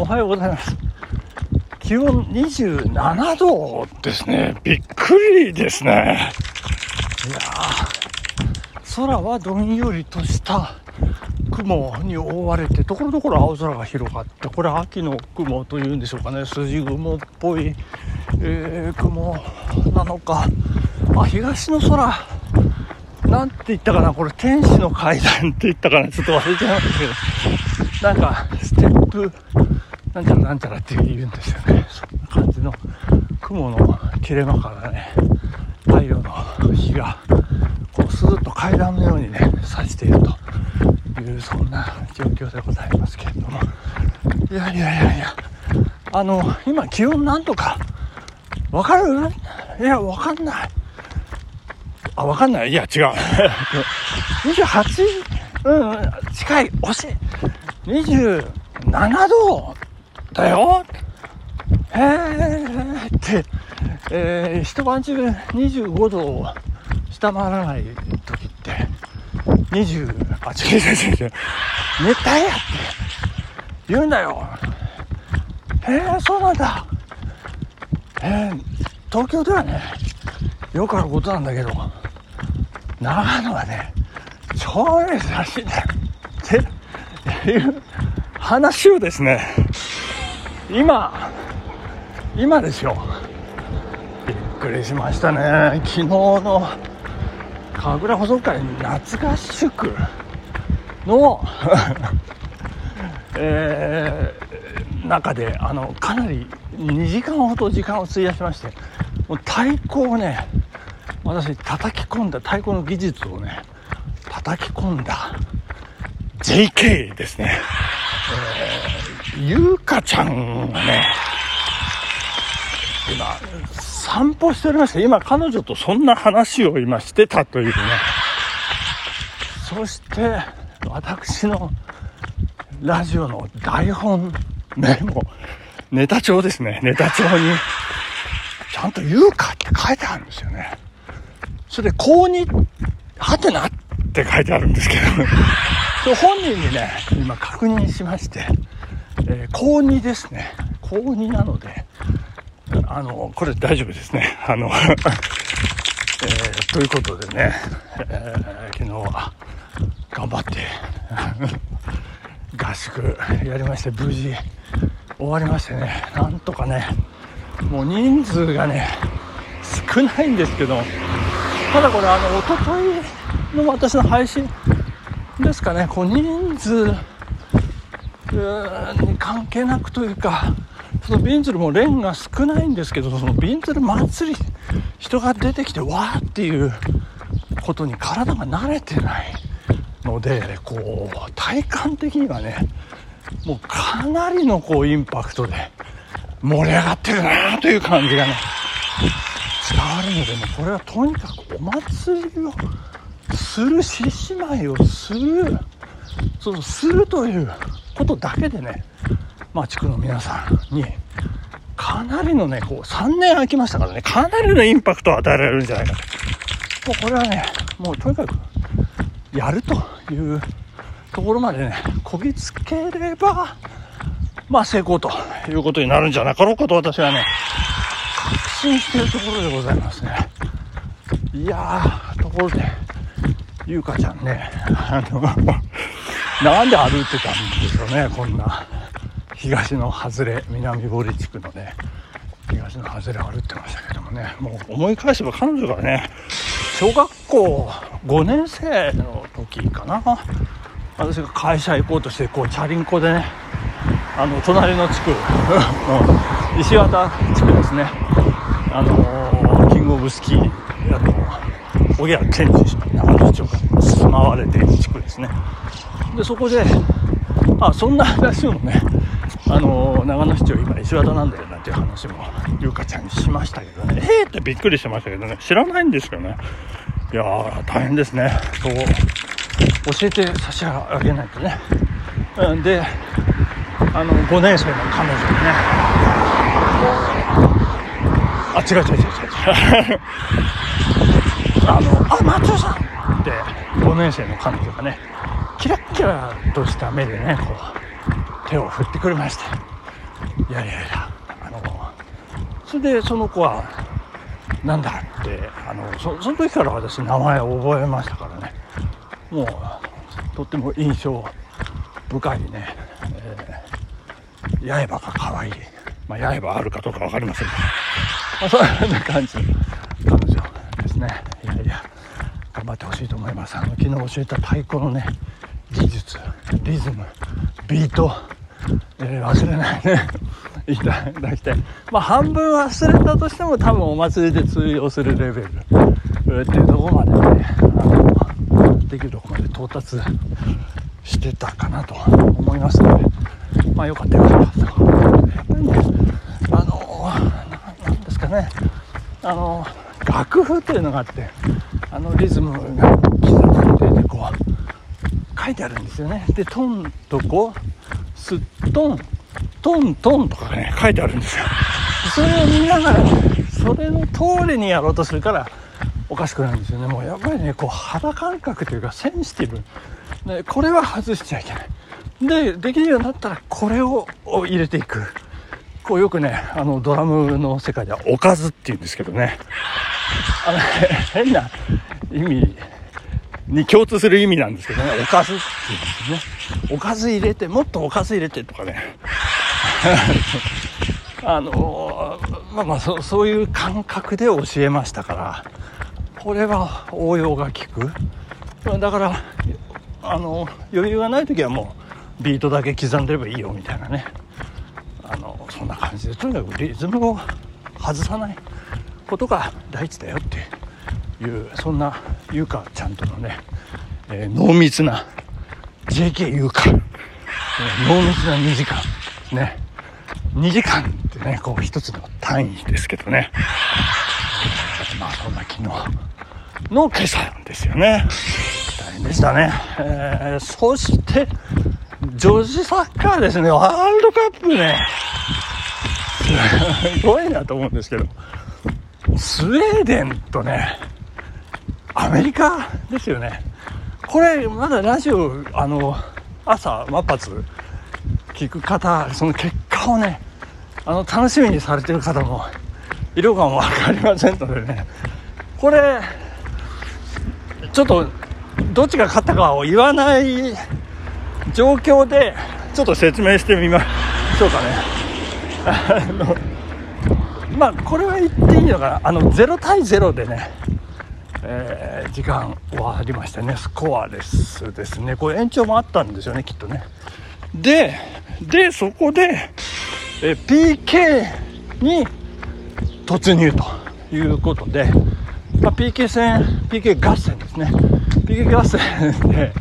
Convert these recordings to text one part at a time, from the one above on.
おはようございます。気温27度ですね。びっくりですね。いや空はどんよりとした雲に覆われて、ところどころ青空が広がって、これ秋の雲というんでしょうかね。筋雲っぽい、えー雲なのか。あ、東の空。なんて言ったかなこれ天使の階段って言ったかなちょっと忘れちゃいましたけど。なんか、ステップ、なんちゃらなんちゃらって言うんですよね。そんな感じの雲の切れ間からね、太陽の日が、こう、スーッと階段のようにね、差しているという、そんな状況でございますけれども。いやいやいやいや、あの、今気温なんとか、わかるい？や、わかんない。あ、わかんないいや、違う。28? うん、近い。惜しい。27度だよへーって、えー、一晩中25度を下回らない時って、20、あ、違う違う違う。熱帯夜って言うんだよ。へえ、そうなんだ。えー、東京ではね、よくあることなんだけど、長野はね、超珍しいんだよ。っていう話をですね、今、今ですよ。びっくりしましたね。昨日の神楽細会夏合宿の、えー中であのかなり2時間ほど時間を費やしましてもう太鼓をね私叩き込んだ太鼓の技術をね叩き込んだ JK ですね、ゆうかちゃんがね今散歩しておりまして今彼女とそんな話を今してたというねそして私のラジオの台本メモ、ネタ帳ですね。ネタ帳に、ちゃんと言うかって書いてあるんですよね。それで、高に、はてなって書いてあるんですけど、それ本人にね、今確認しまして、えー、高2ですね。高2なので、あの、これ大丈夫ですね。あの、えー、ということでね、えー、昨日は頑張って、合宿やりまして無事終わりましてねなんとかねもう人数がね少ないんですけどただこれあの一昨日の私の配信ですかねこう人数に関係なくというかそのビンズルもレンが少ないんですけどそのビンズル祭り人が出てきてわーっていうことに体が慣れてないのでこう体感的にはねもうかなりのこうインパクトで盛り上がってるなという感じがね伝わるのでもこれはとにかくお祭りをする獅子舞をするそうするということだけでねまあ地区の皆さんにかなりのねこう3年空きましたからねかなりのインパクトを与えられるんじゃないかともうこれはねもうとにかくやるというところまでね、こぎつければ、まあ成功ということになるんじゃなかろうかと私はね、確信しているところでございますね。いやー、ところで、ゆうかちゃんね、あの、なんで歩いてたんでしょうね、こんな、東の外れ、南堀地区のね、東の外れ歩いてましたけどもね、もう思い返せば彼女がね、小学校5年生の時かな。私が会社行こうとしてこうチャリンコでねあの隣の地区 石渡地区ですね。あのキングオブスキー。小木健二長野市長が住まわれている地区ですね。でそこであそんな話もねあの長野市長今石渡なんだよなんていう話もゆうかちゃんにしましたけどね。えーってびっくりしてましたけどね。知らないんですよね。いやー大変ですね。そう教えて差し上げないとね。うんであの5年生の彼女にね。あ違う違う違う違う違う。あのあマッチョさん。って5年生の彼女がね。キラッキラとした目でねこう手を振ってくれましていやいやいやあのそれでその子はなんだってあのそその時から私名前を覚えましたからね。もうとっても印象深いね、えー、刃が可愛い。まあ刃あるかどうか分かりませんが、まあ、そんな感じの彼女ですねいやいや頑張ってほしいと思います。あの昨日教えた太鼓のね技術リズムビート、えー、忘れないね。いただきたい。まあ半分忘れたとしても多分お祭りで通用するレベル。っていうとこまでねあのできるとこまで到達してたかなと思いますので。まあよかったよかったと。やっぱりねあのなんですかね。あの楽譜っていうのがあってあのリズムが刻まれてこう書いてあるんですよね。でトンとこうスットントントンとかね書いてあるんですよ。それを見ながらそれの通りにやろうとするからおかしくなるんですよね。もうやっぱりねこう肌感覚というかセンシティブ。でこれは外しちゃいけない。でできるようになったらこれを入れていく。こうよくねあのドラムの世界ではおかずっていうんですけどね。変な意味に共通する意味なんですけどね。おかずっていうんですね。おかず入れてもっとおかず入れてとかね。あのまあまあそそういう感覚で教えましたからこれは応用が効く。だからあの余裕がない時はもうビートだけ刻んでればいいよみたいなね。あのそんな感じでとにかくリズムを外さない。ことが大事だよっていうそんな優香ちゃんとのね、えー、濃密な JK 優香、えー、濃密な2時間。ね。2時間ってねこう一つの単位ですけどね。まあそんな昨日の今朝ですよね。大変でしたね、えー、そして女子サッカーですね。ワールドカップね。すごいなと思うんですけど。スウェーデンとねアメリカですよね。これまだラジオあの朝真っ発聞く方その結果をねあの楽しみにされてる方もいるかも分かりませんのでね。これちょっとどっちが勝ったかを言わない状況でちょっと説明してみましょうかね。あのまあこれは言っていいのかな。あの0対0でね、えー、時間はありましたねスコアレスですね。これ延長もあったんですよねきっとね。ででそこで、え PK に突入ということで、まあ、PK 戦 PK 合戦ですね。PK 合戦で、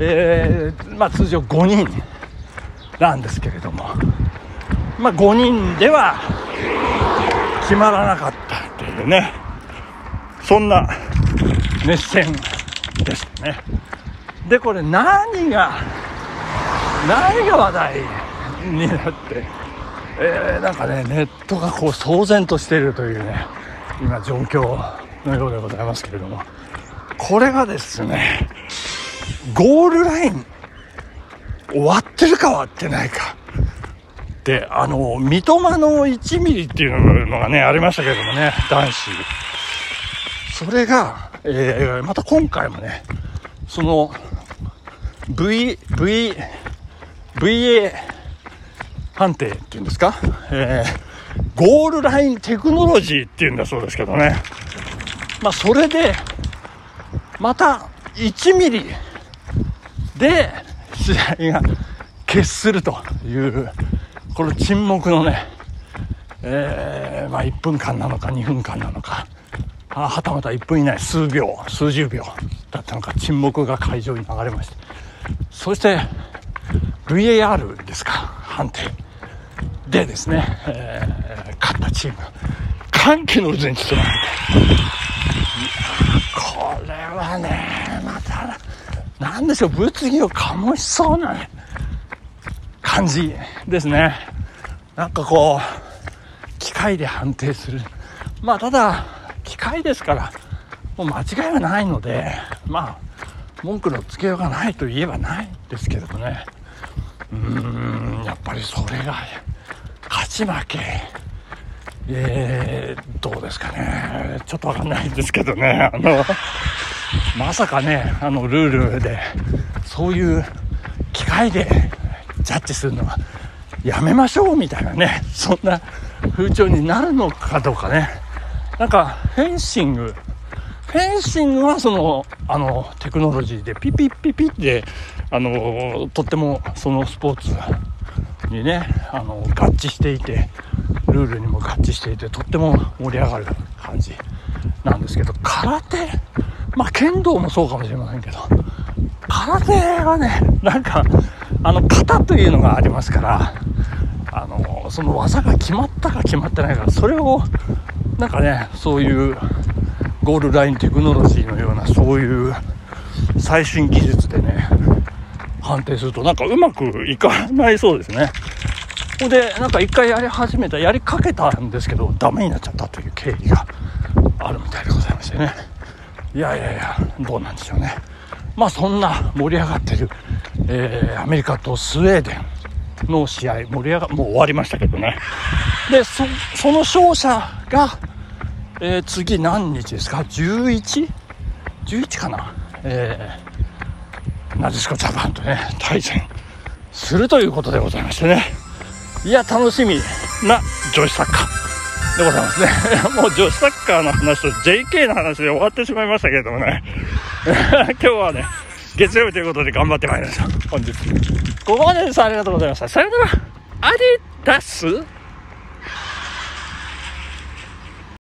えー、まあ、通常5人なんですけれども、まあ、5人では決まらなかったっていうね。そんな熱戦でしたね。でこれ何が何が話題になって、えー、なんかねネットがこう騒然としているというね今状況のようでございますけれども。これがですねゴールライン終わってるか終わってないか、あの、三笘の1ミリっていうのがね、ありましたけれどもね、男子。それが、えー、また今回もね、その、V、V、VA 判定っていうんですか、えー、ゴールラインテクノロジーっていうんだそうですけどね。まあ、それで、また1ミリで試合が決するというこの沈黙のね、えー、まあ1分間なのか2分間なのか、あはたまた1分以内数秒、数十秒だったのか沈黙が会場に流れました。そして VAR ですか、判定。でですね、えー、勝ったチーム、歓喜の渦に包まれて、これはね、また、なんでしょう、物議を醸しそうなね、感じですね。なんかこう、機械で判定する。まあただ、機械ですから、もう間違いはないので、まあ、文句のつけようがないといえばないですけれどね。うーん、やっぱりそれが勝ち負け、えー、どうですかね。ちょっとわかんないんですけどね。あの、まさかね、あの、ルールで、そういう機械でッジするのはやめましょうみたいなね、そんな風潮になるのかどうかね。なんか、フェンシング、フェンシングはその、あの、テクノロジーでピピピピッで、あの、とってもそのスポーツにね、あの、合致していて、ルールにも合致していて、とっても盛り上がる感じなんですけど、空手、まあ、剣道もそうかもしれませんけど、空手はね、なんか、あの、型というのがありますから、あの、その技が決まったか決まってないか、それを、なんかね、そういう、ゴールラインテクノロジーのような、そういう最新技術でね、判定すると、なんかうまくいかないそうですね。ここで、なんか一回やり始めた、やりかけたんですけど、ダメになっちゃったという経緯があるみたいでございましてね。いやいやいや、どうなんでしょうね。まあそんな盛り上がってる、えー、アメリカとスウェーデンの試合、盛り上が、もう終わりましたけどね。で、そ、の勝者が、えー、次何日ですか ?11?11 かな？えー、なでしこジャパンとね、対戦するということでございましてね。いや、楽しみな女子サッカーでございますね。もう女子サッカーの話と JK の話で終わってしまいましたけれどもね。今日はね、月曜日ということで頑張ってまいりました。本日。ここまでです。ありがとうございました。さよなら。アディダス